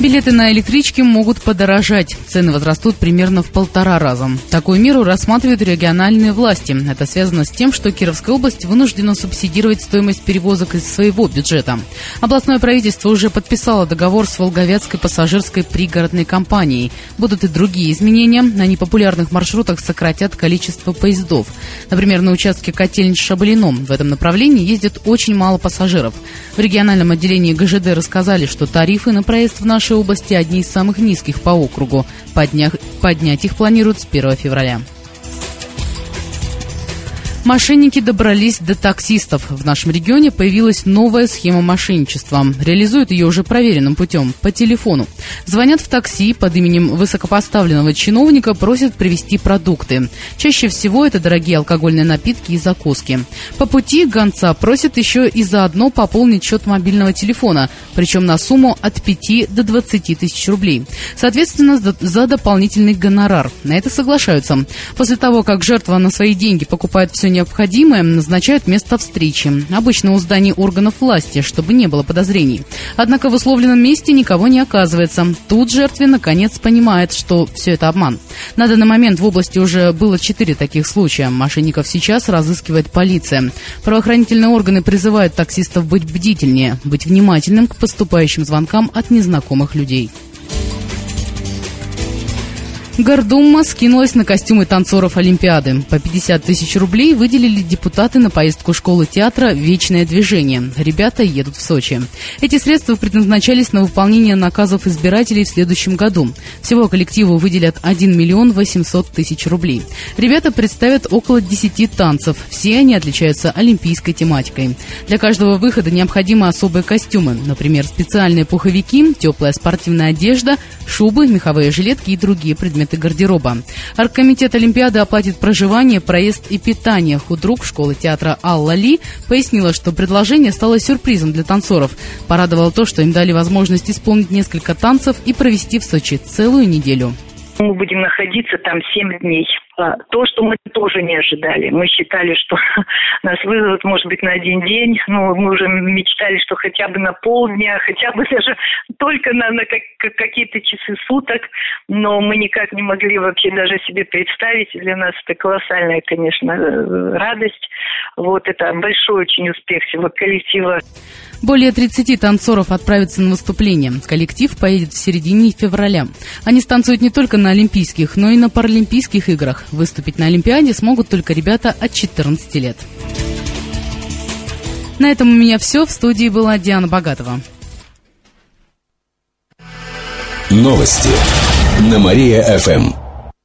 Билеты на электрички могут подорожать. Цены возрастут примерно в полтора раза. Такую меру рассматривают региональные власти. Это связано с тем, что Кировская область вынуждена субсидировать стоимость перевозок из своего бюджета. Областное правительство уже подписало договор с Волговятской пассажирской пригородной компанией. Будут и другие изменения. На непопулярных маршрутах сократят количество поездов. Например, на участке Котельнич-Шабалино в этом направлении ездит очень мало пассажиров. В региональном отделении ГЖД рассказали, что тарифы на проезд в нашей области одни из самых низких по округу. Поднять, поднять их планируют с 1 февраля. Мошенники добрались до таксистов. В нашем регионе появилась новая схема мошенничества. Реализуют ее уже проверенным путем, по телефону. Звонят в такси под именем высокопоставленного чиновника, просят привезти продукты. Чаще всего это дорогие алкогольные напитки и закуски. По пути гонца просят еще и заодно пополнить счет мобильного телефона, причем на сумму от 5 до 20 тысяч рублей. Соответственно, за дополнительный гонорар. На это соглашаются. После того, как жертва на свои деньги покупает все необходимое, назначают место встречи. Обычно у зданий органов власти, чтобы не было подозрений. Однако в условленном месте никого не оказывается. Тут жертве наконец понимает, что все это обман. На данный момент в области уже было четыре таких случая. Мошенников сейчас разыскивает полиция. Правоохранительные органы призывают таксистов быть бдительнее, быть внимательным к поступающим звонкам от незнакомых людей. Гордума скинулась на костюмы танцоров Олимпиады. По 50 тысяч рублей выделили депутаты на поездку школы театра «Вечное движение». Ребята едут в Сочи. Эти средства предназначались на выполнение наказов избирателей в следующем году. Всего коллективу выделят 1 миллион 800 тысяч рублей. Ребята представят около 10 танцев. Все они отличаются олимпийской тематикой. Для каждого выхода необходимы особые костюмы. Например, специальные пуховики, теплая спортивная одежда, шубы, меховые жилетки и другие предметы предметы гардероба. Оргкомитет Олимпиады оплатит проживание, проезд и питание. Худрук школы театра Алла Ли пояснила, что предложение стало сюрпризом для танцоров. Порадовало то, что им дали возможность исполнить несколько танцев и провести в Сочи целую неделю. Мы будем находиться там 7 дней. То, что мы тоже не ожидали. Мы считали, что нас вызовут, может быть, на один день. Ну, мы уже мечтали, что хотя бы на полдня, хотя бы даже только на, на как, какие-то часы суток. Но мы никак не могли вообще даже себе представить. Для нас это колоссальная, конечно, э, радость. Вот это большой очень успех всего коллектива. Более 30 танцоров отправятся на выступление. Коллектив поедет в середине февраля. Они станцуют не только на Олимпийских, но и на Паралимпийских играх. Выступить на Олимпиаде смогут только ребята от 14 лет. На этом у меня все. В студии была Диана Богатова. Новости на Мария-ФМ.